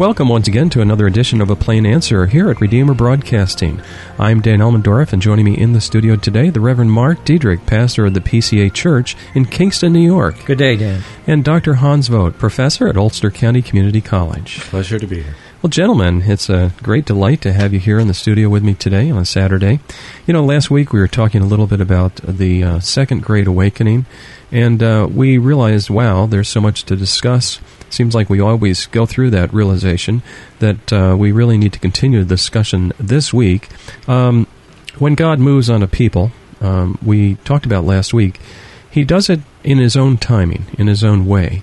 And welcome once again to another edition of A Plain Answer here at Redeemer Broadcasting. I'm Dan Elmendorf, and joining me in the studio today, the Reverend Mark Diedrich, pastor of the PCA Church in Kingston, New York. Good day, Dan. And Dr. Hans Vogt, professor at Ulster County Community College. Pleasure to be here. Well, gentlemen, it's a great delight to have you here in the studio with me today on a Saturday. You know, last week we were talking a little bit about the uh, Second Great Awakening, and uh, we realized, wow, there's so much to discuss seems like we always go through that realization that uh, we really need to continue the discussion this week. Um, when God moves on a people, um, we talked about last week, He does it in His own timing, in His own way.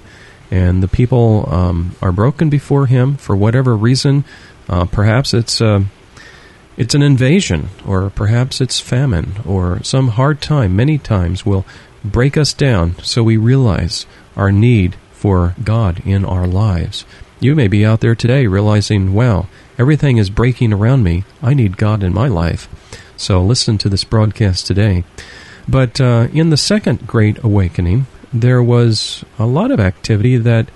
And the people um, are broken before Him for whatever reason. Uh, perhaps it's uh, it's an invasion, or perhaps it's famine, or some hard time. Many times will break us down so we realize our need for God in our lives. You may be out there today realizing, wow, everything is breaking around me. I need God in my life. So listen to this broadcast today. But uh, in the second Great Awakening, there was a lot of activity that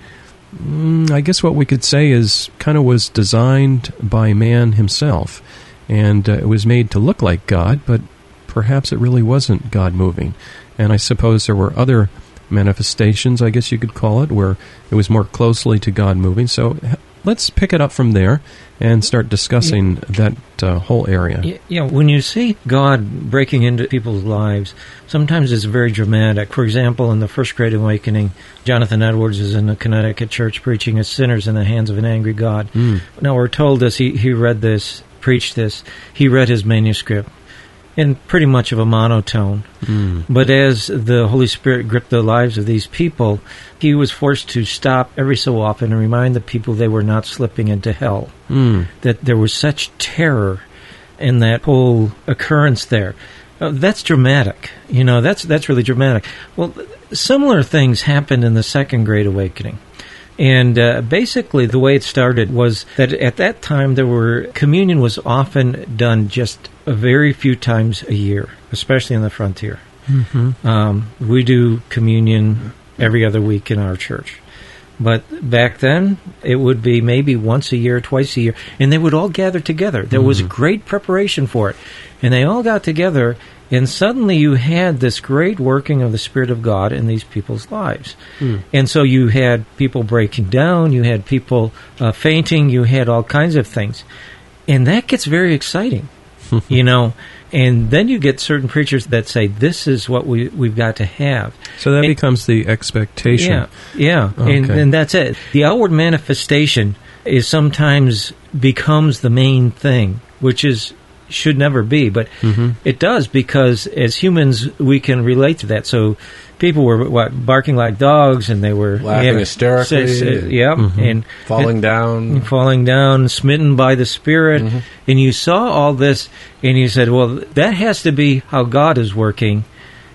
mm, I guess what we could say is kind of was designed by man himself. And uh, it was made to look like God, but perhaps it really wasn't God moving. And I suppose there were other manifestations, I guess you could call it, where it was more closely to God moving. So let's pick it up from there and start discussing that uh, whole area. Yeah, when you see God breaking into people's lives, sometimes it's very dramatic. For example, in the First Great Awakening, Jonathan Edwards is in a Connecticut church preaching as sinners in the hands of an angry God. Mm. Now, we're told as he, he read this, preached this, he read his manuscript in pretty much of a monotone. Mm. But as the Holy Spirit gripped the lives of these people, he was forced to stop every so often and remind the people they were not slipping into hell. Mm. That there was such terror in that whole occurrence there. Uh, that's dramatic. You know, that's that's really dramatic. Well, similar things happened in the Second Great Awakening. And uh, basically, the way it started was that at that time, there were communion was often done just a very few times a year, especially in the frontier. Mm-hmm. Um, we do communion every other week in our church. But back then, it would be maybe once a year, twice a year, and they would all gather together. There mm-hmm. was great preparation for it. And they all got together and suddenly you had this great working of the Spirit of God in these people's lives. Mm. And so you had people breaking down, you had people uh, fainting, you had all kinds of things. And that gets very exciting, you know. And then you get certain preachers that say, this is what we, we've got to have. So that and, becomes the expectation. Yeah, yeah. Okay. And, and that's it. The outward manifestation is sometimes becomes the main thing, which is should never be, but mm-hmm. it does because as humans we can relate to that. So people were what barking like dogs, and they were laughing hysterically. Uh, yeah, mm-hmm. and falling and, down, falling down, smitten by the Spirit, mm-hmm. and you saw all this, and you said, "Well, that has to be how God is working."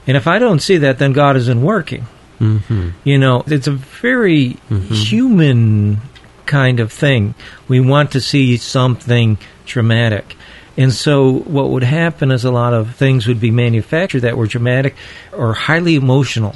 And if I don't see that, then God isn't working. Mm-hmm. You know, it's a very mm-hmm. human kind of thing. We want to see something dramatic. And so what would happen is a lot of things would be manufactured that were dramatic or highly emotional.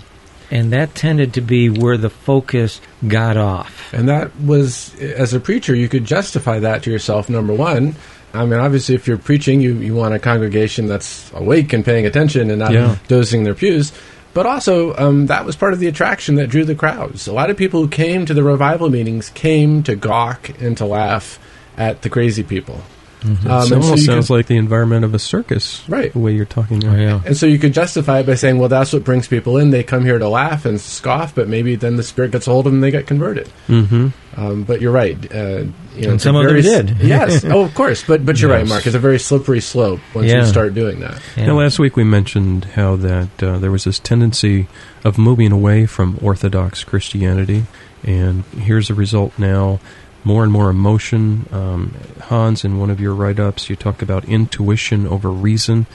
And that tended to be where the focus got off. And that was, as a preacher, you could justify that to yourself, number one. I mean, obviously, if you're preaching, you, you want a congregation that's awake and paying attention and not yeah. dozing their pews. But also, um, that was part of the attraction that drew the crowds. A lot of people who came to the revival meetings came to gawk and to laugh at the crazy people. Mm-hmm. Um, it almost so sounds could, like the environment of a circus, right? The way you're talking. Oh, yeah. And so you could justify it by saying, "Well, that's what brings people in. They come here to laugh and scoff, but maybe then the spirit gets a hold of them and they get converted." Mm-hmm. Um, but you're right. Uh, you know, and some of them did. yes. Oh, of course. But but you're yes. right, Mark. It's a very slippery slope once yeah. you start doing that. Yeah. Now, last week we mentioned how that uh, there was this tendency of moving away from Orthodox Christianity, and here's the result now more and more emotion. Um, Hans, in one of your write ups, you talk about intuition over reason.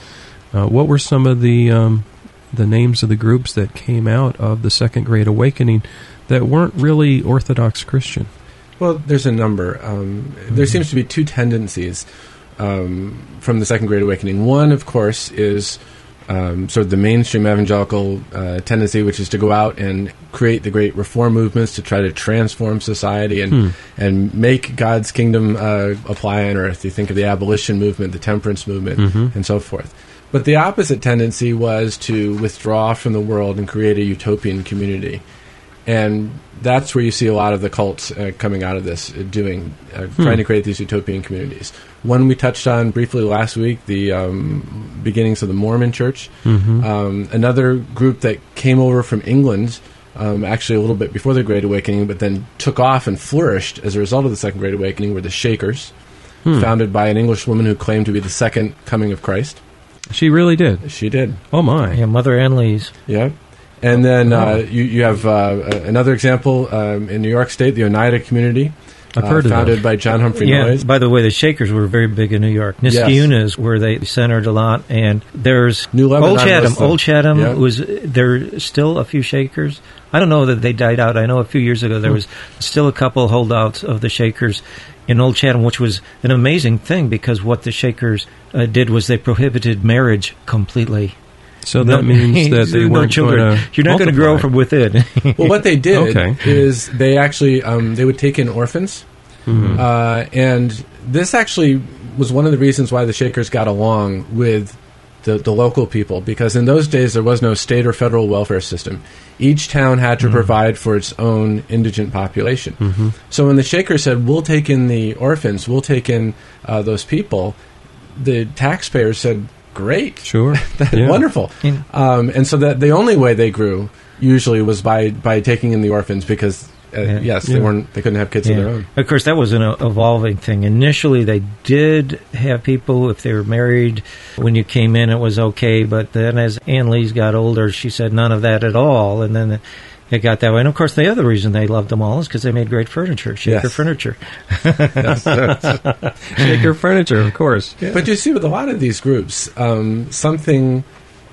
Uh, what were some of the um, the names of the groups that came out of the Second Great Awakening that weren't really Orthodox Christian? Well, there's a number. Um, mm-hmm. There seems to be two tendencies um, from the Second Great Awakening. One, of course, is um, sort of the mainstream evangelical uh, tendency, which is to go out and create the great reform movements to try to transform society and hmm. and make God's kingdom uh, apply on earth. You think of the abolition movement, the temperance movement, mm-hmm. and so forth. But the opposite tendency was to withdraw from the world and create a utopian community. And that's where you see a lot of the cults uh, coming out of this, uh, doing, uh, hmm. trying to create these utopian communities. One we touched on briefly last week, the um, beginnings of the Mormon Church. Mm-hmm. Um, another group that came over from England, um, actually a little bit before the Great Awakening, but then took off and flourished as a result of the Second Great Awakening, were the Shakers, hmm. founded by an English woman who claimed to be the second coming of Christ. She really did. She did. Oh my! Yeah, Mother Ann Lees. Yeah. And then uh, you, you have uh, another example um, in New York State, the Oneida community. I've heard uh, founded by John Humphrey yeah, Noyes. By the way, the Shakers were very big in New York. Niskayuna yes. is where they centered a lot, and there's New Old Chatham. Old Chatham yeah. was there's still a few Shakers. I don't know that they died out. I know a few years ago there hmm. was still a couple holdouts of the Shakers in Old Chatham, which was an amazing thing because what the Shakers uh, did was they prohibited marriage completely. So that no, means that they weren't children. You're not going to grow from within. well, what they did okay. is they actually um, they would take in orphans, mm-hmm. uh, and this actually was one of the reasons why the Shakers got along with the, the local people because in those days there was no state or federal welfare system. Each town had to mm-hmm. provide for its own indigent population. Mm-hmm. So when the Shakers said, "We'll take in the orphans, we'll take in uh, those people," the taxpayers said, great. Sure. yeah. Wonderful. Um, and so that the only way they grew usually was by, by taking in the orphans because uh, yeah. yes, they weren't. They couldn't have kids yeah. of their own. Of course, that was an evolving thing. Initially, they did have people if they were married. When you came in, it was okay. But then, as Ann Lees got older, she said none of that at all. And then it got that way. And of course, the other reason they loved them all is because they made great furniture, Shaker yes. furniture. Shaker furniture, of course. Yeah. But you see, with a lot of these groups, um, something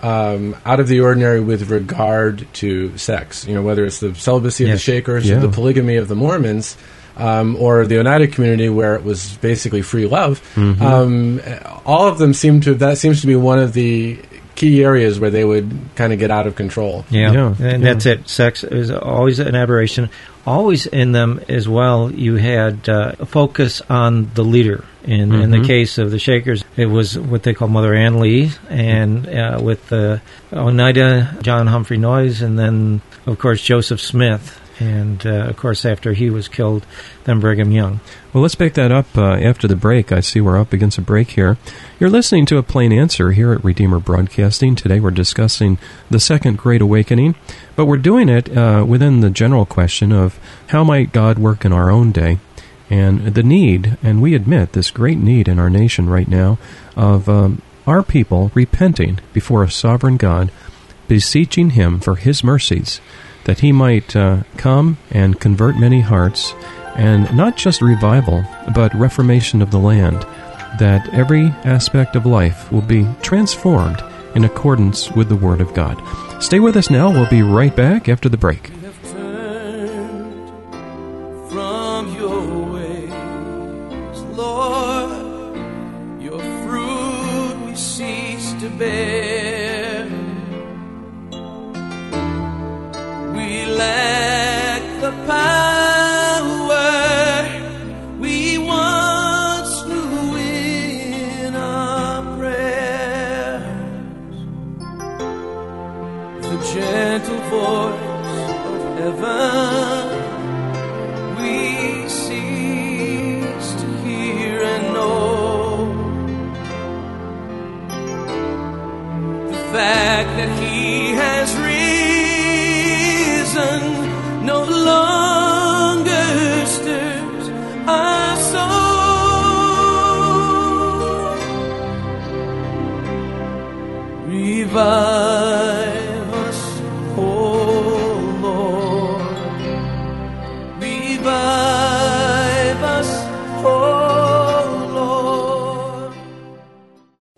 um, out of the ordinary with regard to sex. You know, whether it's the celibacy of yes. the Shakers, yeah. or the polygamy of the Mormons. Um, or the Oneida community, where it was basically free love, mm-hmm. um, all of them seem to. That seems to be one of the key areas where they would kind of get out of control. Yeah, yeah. and yeah. that's it. Sex is always an aberration. Always in them as well. You had uh, a focus on the leader. In, mm-hmm. in the mm-hmm. case of the Shakers, it was what they call Mother Ann Lee, and uh, with uh, Oneida, John Humphrey Noyes, and then of course Joseph Smith and uh, of course after he was killed, then Brigham Young. Well, let's pick that up uh, after the break. I see we're up against a break here. You're listening to a plain answer here at Redeemer Broadcasting. Today we're discussing the Second Great Awakening, but we're doing it uh, within the general question of how might God work in our own day, and the need, and we admit this great need in our nation right now of um, our people repenting before a sovereign God, beseeching Him for His mercies that he might uh, come and convert many hearts, and not just revival, but reformation of the land, that every aspect of life will be transformed in accordance with the Word of God. Stay with us now. We'll be right back after the break.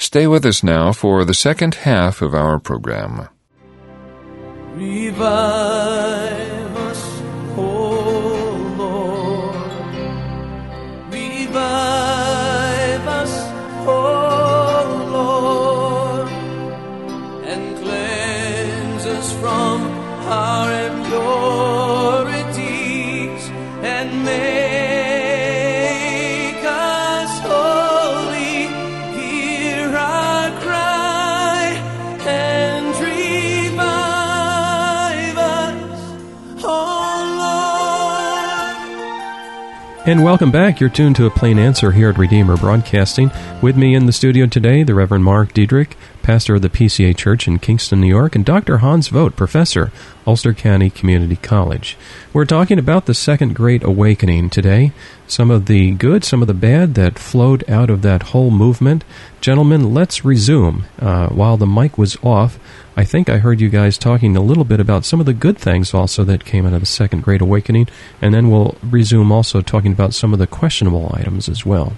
Stay with us now for the second half of our program. Revive us, O Lord. Revive us, O Lord. And cleanse us from our And welcome back. You're tuned to a plain answer here at Redeemer Broadcasting. With me in the studio today, the Reverend Mark Diedrich, pastor of the PCA Church in Kingston, New York, and Dr. Hans Vogt, professor, Ulster County Community College. We're talking about the Second Great Awakening today, some of the good, some of the bad that flowed out of that whole movement. Gentlemen, let's resume. Uh, while the mic was off, I think I heard you guys talking a little bit about some of the good things also that came out of the Second Great Awakening, and then we'll resume also talking about some of the questionable items as well.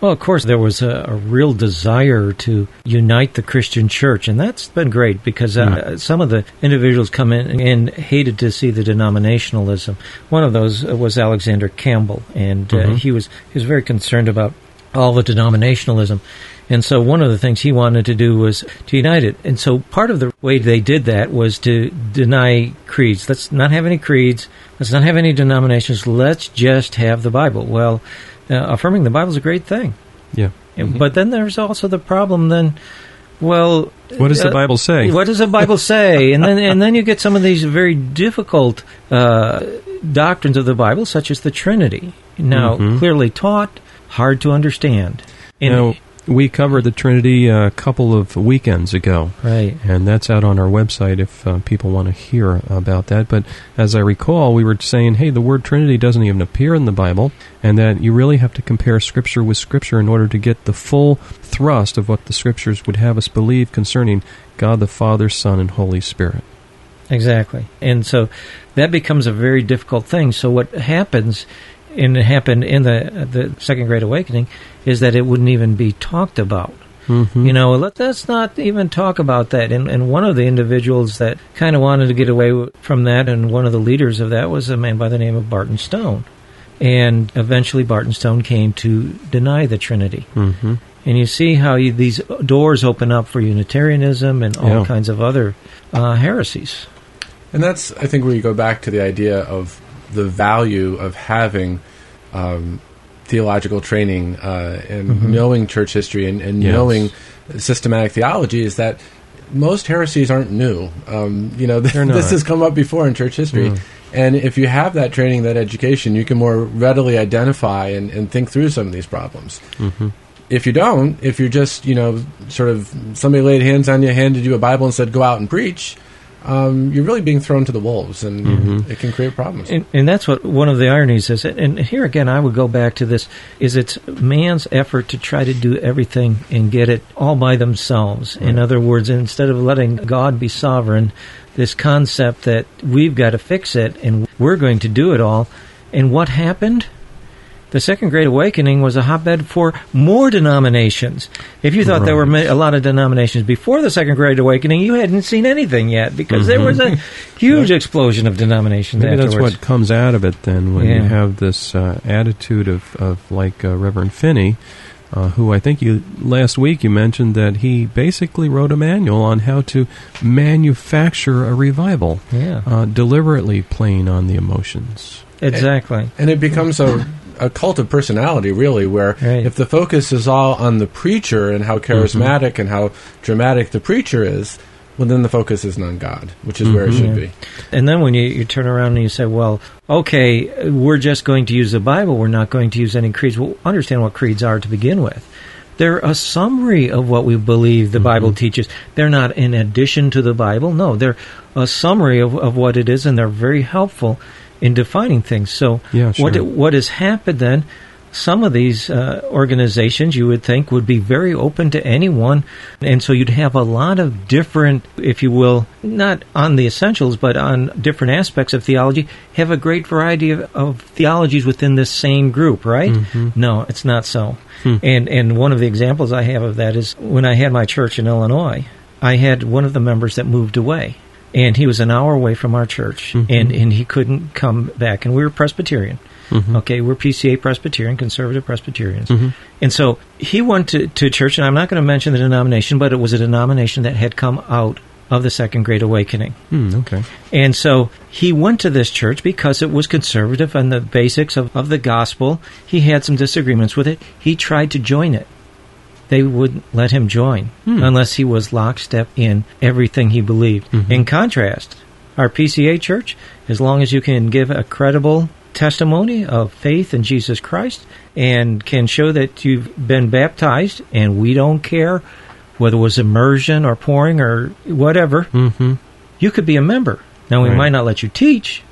Well, of course, there was a, a real desire to unite the Christian church, and that's been great because uh, some of the individuals come in and hated to see the denominationalism. One of those uh, was Alexander Campbell, and uh, Mhm. he was he was very concerned about all the denominationalism. And so one of the things he wanted to do was to unite it. And so part of the way they did that was to deny creeds. Let's not have any creeds. Let's not have any denominations. Let's just have the Bible. Well, uh, affirming the Bible is a great thing. Yeah. And- But then there's also the problem then, well... What does the uh, Bible say? What does the Bible say? and then and then you get some of these very difficult uh, doctrines of the Bible, such as the Trinity. Now, Mhm. clearly taught, hard to understand. You know, we covered the Trinity a couple of weekends ago. Right. And that's out on our website if uh, people want to hear about that. But as I recall, we were saying, hey, the word Trinity doesn't even appear in the Bible, and that you really have to compare Scripture with Scripture in order to get the full thrust of what the Scriptures would have us believe concerning God the Father, Son, and Holy Spirit. Exactly. And so that becomes a very difficult thing. So what happens, and it happened in the the Second Great Awakening, is that it wouldn't even be talked about. Mm-hmm. You know, let, let's not even talk about that. And, and one of the individuals that kind of wanted to get away from that, and one of the leaders of that, was a man by the name of Barton Stone. And eventually, Barton Stone came to deny the Trinity. Mm-hmm. And you see how you, these doors open up for Unitarianism and all Yeah. kinds of other uh, heresies. And that's, I think, where you go back to the idea of the value of having um, theological training uh, and Mhm. knowing church history and, and Yes. knowing systematic theology is that most heresies aren't new. Um, you know, They're this has come up before in church history. Mm. And if you have that training, that education, you can more readily identify and, and think through some of these problems. Mm-hmm. If you don't, if you're just, you know, sort of somebody laid hands on you, handed you a Bible, and said, go out and preach, um, you're really being thrown to the wolves, and Mhm. it can create problems. And, and that's what one of the ironies is. And here again, I would go back to this: is it's man's effort to try to do everything and get it all by themselves. In other words, instead of letting God be sovereign, this concept that we've got to fix it and we're going to do it all. And what happened? The Second Great Awakening was a hotbed for more denominations. If you thought there were a lot of denominations before the Second Great Awakening, you hadn't seen anything yet because there Mhm. was a huge explosion of denominations Maybe that's what comes out of it then when you have this uh, attitude of, of like uh, Reverend Finney, uh, who I think you last week you mentioned that he basically wrote a manual on how to manufacture a revival, Yeah, uh, deliberately playing on the emotions. exactly. and it becomes a, a cult of personality, really, where Right. if the focus is all on the preacher and how mm-hmm. charismatic and how dramatic the preacher is, well, then the focus isn't on God, which is where it should Yeah. be. And then when you, you turn around and you say, well, okay, we're just going to use the Bible, we're not going to use any creeds. Well, understand what creeds are to begin with. They're a summary of what we believe the Bible mm-hmm. teaches. They're not in addition to the Bible. No, they're a summary of, of what it is, and they're very helpful in defining things. So, Yeah, what sure. what has happened then? Some of these uh, organizations you would think would be very open to anyone, and so you'd have a lot of different, if you will, not on the essentials, but on different aspects of theology, have a great variety of, of theologies within this same group, right? No, it's not so. And and one of the examples I have of that is when I had my church in Illinois, I had one of the members that moved away. And he was an hour away from our church, mm-hmm. and, and he couldn't come back. And we were Presbyterian. Mm-hmm. Okay, we're PCA Presbyterian, conservative Presbyterians. Mm-hmm. And so he went to, to church, and I'm not going to mention the denomination, but it was a denomination that had come out of the Second Great Awakening. Hmm, okay. And so he went to this church because it was conservative and the basics of, of the gospel. He had some disagreements with it. He tried to join it. They wouldn't let him join unless he was lockstep in everything he believed. In contrast, our PCA church, as long as you can give a credible testimony of faith in Jesus Christ and can show that you've been baptized, and we don't care whether it was immersion or pouring or whatever, hmm you could be a member. Now we Right. might not let you teach,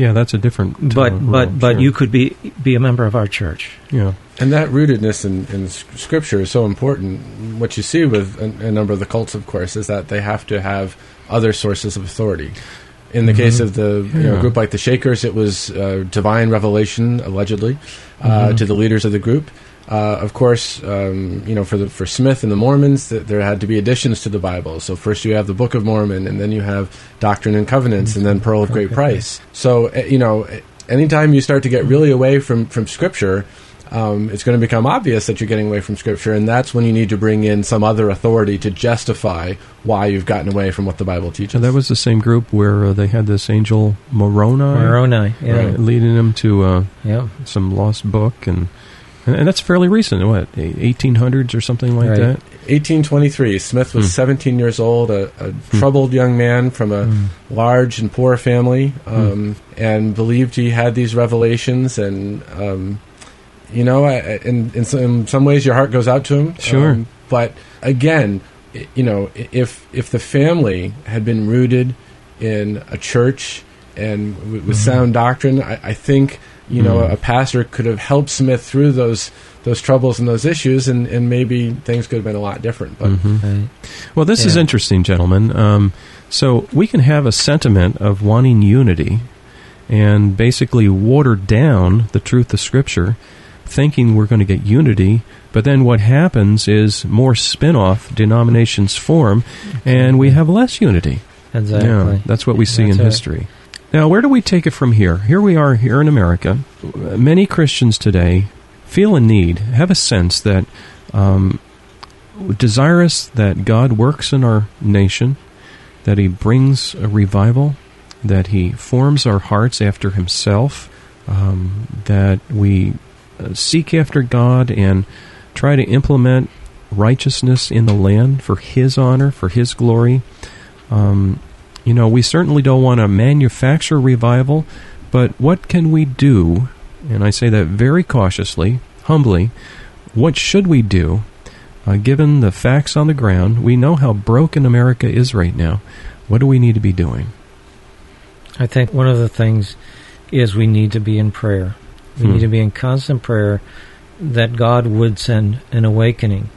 Yeah, that's a different. but uh, but role, but sure. you could be be a member of our church. Yeah. And that rootedness in, in Scripture is so important. What you see with a, a number of the cults, of course, is that they have to have other sources of authority. In the case of the you know, group like the Shakers, it was uh, divine revelation, allegedly, uh, to the leaders of the group. Uh, of course, um, you know, for the for Smith and the Mormons, th- there had to be additions to the Bible. So first you have the Book of Mormon, and then you have Doctrine and Covenants, and then Pearl of Great Price. So uh, you know, anytime you start to get really away from from Scripture, um, it's going to become obvious that you're getting away from Scripture, and that's when you need to bring in some other authority to justify why you've gotten away from what the Bible teaches. So that was the same group where uh, they had this angel Moroni, Moroni, yeah, right, leading them to uh, yeah. some lost book, and, and and that's fairly recent. What, eighteen hundreds or something like Right. that? 1823. Smith was Hmm. 17 years old, a, a troubled young man from a large and poor family, um, and believed he had these revelations. And um, you know, I, in in some, in some ways, your heart goes out to him. Sure. Um, but again, you know, if if the family had been rooted in a church and with sound doctrine, I, I think you know Mhm. a pastor could have helped Smith through those those troubles and those issues, and, and maybe things could have been a lot different. But Mhm. Right. Well, this is interesting, gentlemen. Um, so we can have a sentiment of wanting unity and basically water down the truth of Scripture, thinking we're going to get unity. But then what happens is more spin off denominations form, and we have less unity. Exactly. Yeah, that's what we see That's in right. history. Now, where do we take it from here? Here we are here in America. Many Christians today feel a need, have a sense that um, desirous that God works in our nation, that He brings a revival, that He forms our hearts after Himself, um, that we uh, seek after God and try to implement righteousness in the land for His honor, for His glory. Um, you know, we certainly don't want to manufacture revival, but what can we do? And I say that very cautiously, humbly. What should we do? Uh, given the facts on the ground, we know how broken America is right now. What do we need to be doing? I think one of the things is we need to be in prayer. We Hmm. need to be in constant prayer that God would send an awakening,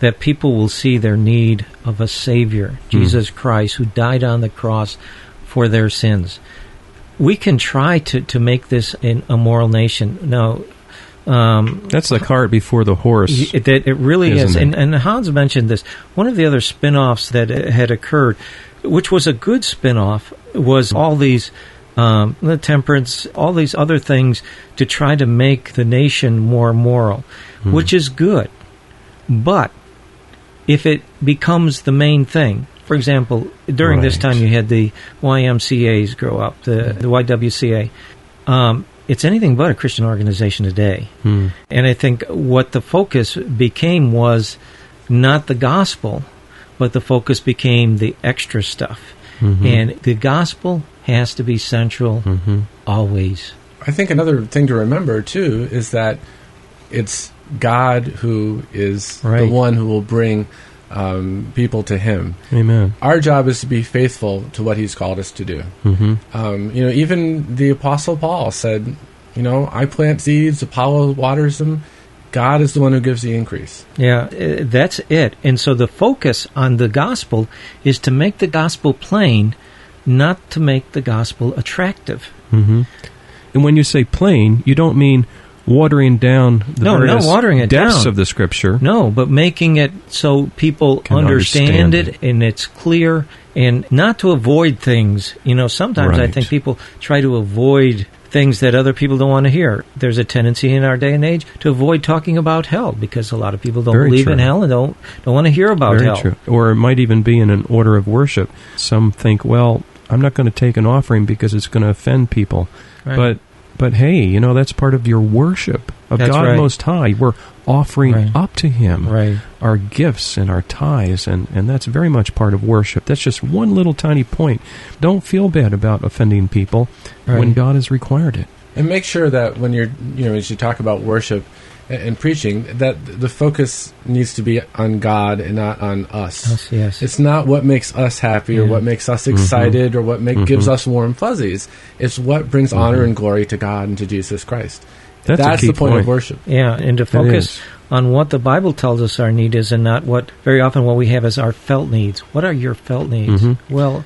that people will see their need of a Savior, Jesus Christ, who died on the cross for their sins. We can try to, to make this an, a moral nation. Now, um, That's the cart before the horse. That it really Isn't it? And, and Hans mentioned this. One of the other spin offs that had occurred, which was a good spin off, was all these. Um, the temperance, all these other things to try to make the nation more moral, Hmm. which is good. But if it becomes the main thing, for example, during this time you had the YMCA's grow up, the, the YWCA. Um, it's anything but a Christian organization today. Hmm. And I think what the focus became was not the gospel, but the focus became the extra stuff. Mhm. And the gospel has to be central Mhm. always. I think another thing to remember too is that it's God who is the one who will bring um, people to Him. Amen. Our job is to be faithful to what He's called us to do. hmm Um, you know, even the Apostle Paul said, "You know, I plant seeds, Apollos waters them. God is the one who gives the increase." Yeah, uh, that's it. And so the focus on the gospel is to make the gospel plain, not to make the gospel attractive. hmm And when you say plain, you don't mean watering down the No, not watering it depths down. of the scripture. No, but making it so people Can understand, understand it, and it's clear and not to avoid things. You know, sometimes I think people try to avoid things that other people don't want to hear. There's a tendency in our day and age to avoid talking about hell because a lot of people don't Very believe in hell and don't don't want to hear about Very hell. true. Or it might even be in an order of worship. Some think, well, I'm not going to take an offering because it's going to offend people. Right. But but hey, you know that's part of your worship of That's God right. Most High. We're offering Right. up to Him right. our gifts and our tithes, and, and that's very much part of worship. That's just one little tiny point. Don't feel bad about offending people when God has required it. And make sure that when you're, you know, as you talk about worship and, and preaching, that the focus needs to be on God and not on us. Yes, yes. It's not what makes us happy or what makes us excited or what make, gives us warm fuzzies. It's what brings honor and glory to God and to Jesus Christ. That's, a key the point, point. of worship. Yeah, and to focus on what the Bible tells us our need is and not what very often what we have as our felt needs. What are your felt needs? Mhm. Well,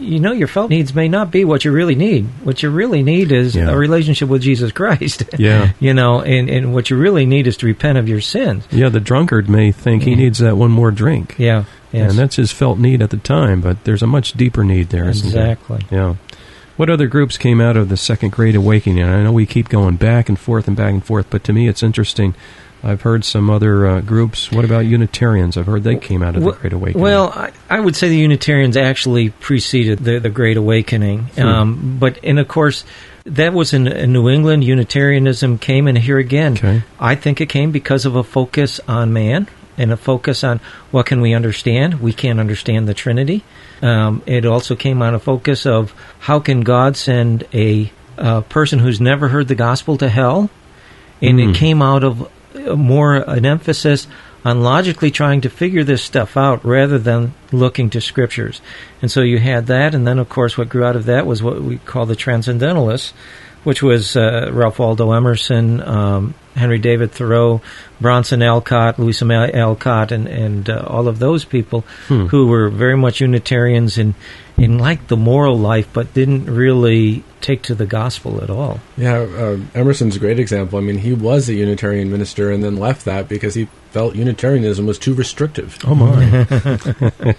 you know, your felt needs may not be what you really need. What you really need is Yeah. a relationship with Jesus Christ. Yeah. you know, and, and what you really need is to repent of your sins. Yeah, the drunkard may think he needs that one more drink. Yeah. Yes. And that's his felt need at the time, but there's a much deeper need there, exactly. there? Yeah. What other groups came out of the Second Great Awakening? I know we keep going back and forth and back and forth, but to me it's interesting. I've heard some other uh, groups. What about Unitarians? I've heard they came out of the Great Awakening. Well, I, I would say the Unitarians actually preceded the, the Great Awakening. Hmm. Um, but, and of course, that was in, in New England. Unitarianism came, and here again, Okay. I think it came because of a focus on man and a focus on what can we understand. We can't understand the Trinity. Um, it also came on a focus of how can God send a, uh person who's never heard the gospel to hell, and it came out of more an emphasis on logically trying to figure this stuff out rather than looking to scriptures. And so you had that, and then of course what grew out of that was what we call the transcendentalists, which was uh, Ralph Waldo Emerson, um, Henry David Thoreau, Bronson Alcott, Louisa May Alcott, and and uh, all of those people Hmm. who were very much Unitarians and and liked the moral life, but didn't really take to the gospel at all. Yeah, uh, Emerson's a great example. I mean, he was a Unitarian minister and then left that because he felt Unitarianism was too restrictive. oh my!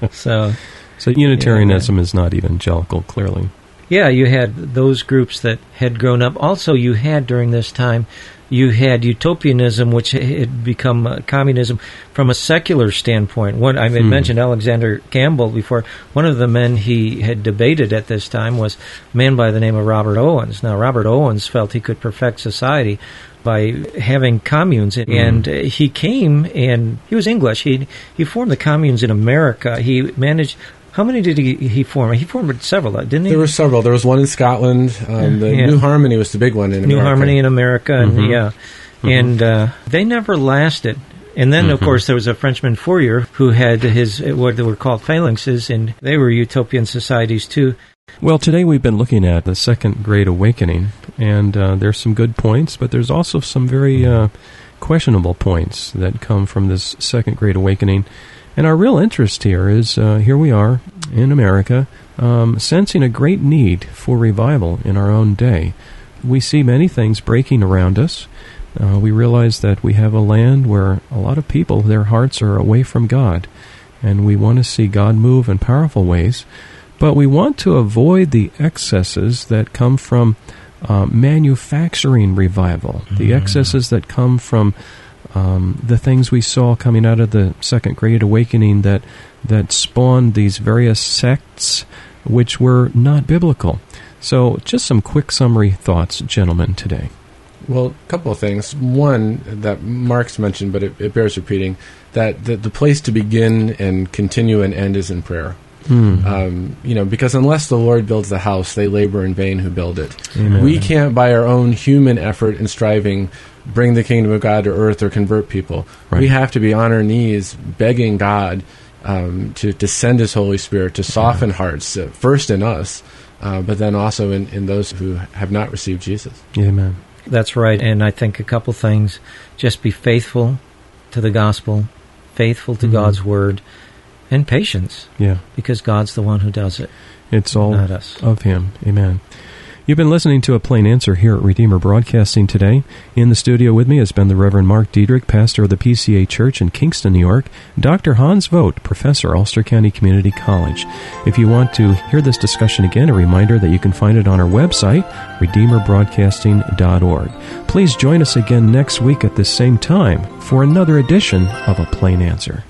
So so Unitarianism is not evangelical, clearly. Yeah, you had those groups that had grown up. Also, you had during this time, you had utopianism, which had become uh, communism from a secular standpoint. One I had Hmm. mentioned Alexander Campbell before. One of the men he had debated at this time was a man by the name of Robert Owens. Now, Robert Owens felt he could perfect society by having communes, and uh, he came and he was English. He he formed the communes in America. He managed. How many did he, he form? He formed several, uh, didn't he? There were several. There was one in Scotland. Um, the Yeah. New Harmony was the big one in New America. Harmony in America, and Mhm. yeah, and uh, they never lasted. And then, of Mhm. course, there was a Frenchman Fourier who had his what they were called phalanxes, and they were utopian societies too. Well, today we've been looking at the Second Great Awakening, and uh, there's some good points, but there's also some very uh, questionable points that come from this Second Great Awakening. And our real interest here is uh, here we are in America, um, sensing a great need for revival in our own day. We see many things breaking around us. Uh, we realize that we have a land where a lot of people, their hearts are away from God, and we want to see God move in powerful ways. But we want to avoid the excesses that come from uh, manufacturing revival, the excesses that come from um, the things we saw coming out of the Second Great Awakening that that spawned these various sects, which were not biblical. So, just some quick summary thoughts, gentlemen, today. Well, a couple of things. One that Mark's mentioned, but it, it bears repeating, that the, the place to begin and continue and end is in prayer. Hmm. Um, you know, because unless the Lord builds the house, they labor in vain who build it. Amen. We can't, by our own human effort and striving, bring the kingdom of God to earth or convert people. Right. We have to be on our knees begging God um, to, to send His Holy Spirit to soften hearts, uh, first in us, uh, but then also in, in those who have not received Jesus. Amen. That's right. And I think a couple things. Just be faithful to the gospel, faithful to Mhm. God's word, and patience, Yeah. because God's the one who does it, It's all not us. of Him. Amen. You've been listening to A Plain Answer here at Redeemer Broadcasting today. In the studio with me has been the Reverend Mark Diedrich, pastor of the PCA Church in Kingston, New York, Dr. Hans Vogt, professor, Ulster County Community College. If you want to hear this discussion again, a reminder that you can find it on our website, redeemerbroadcasting.org. Please join us again next week at this same time for another edition of A Plain Answer.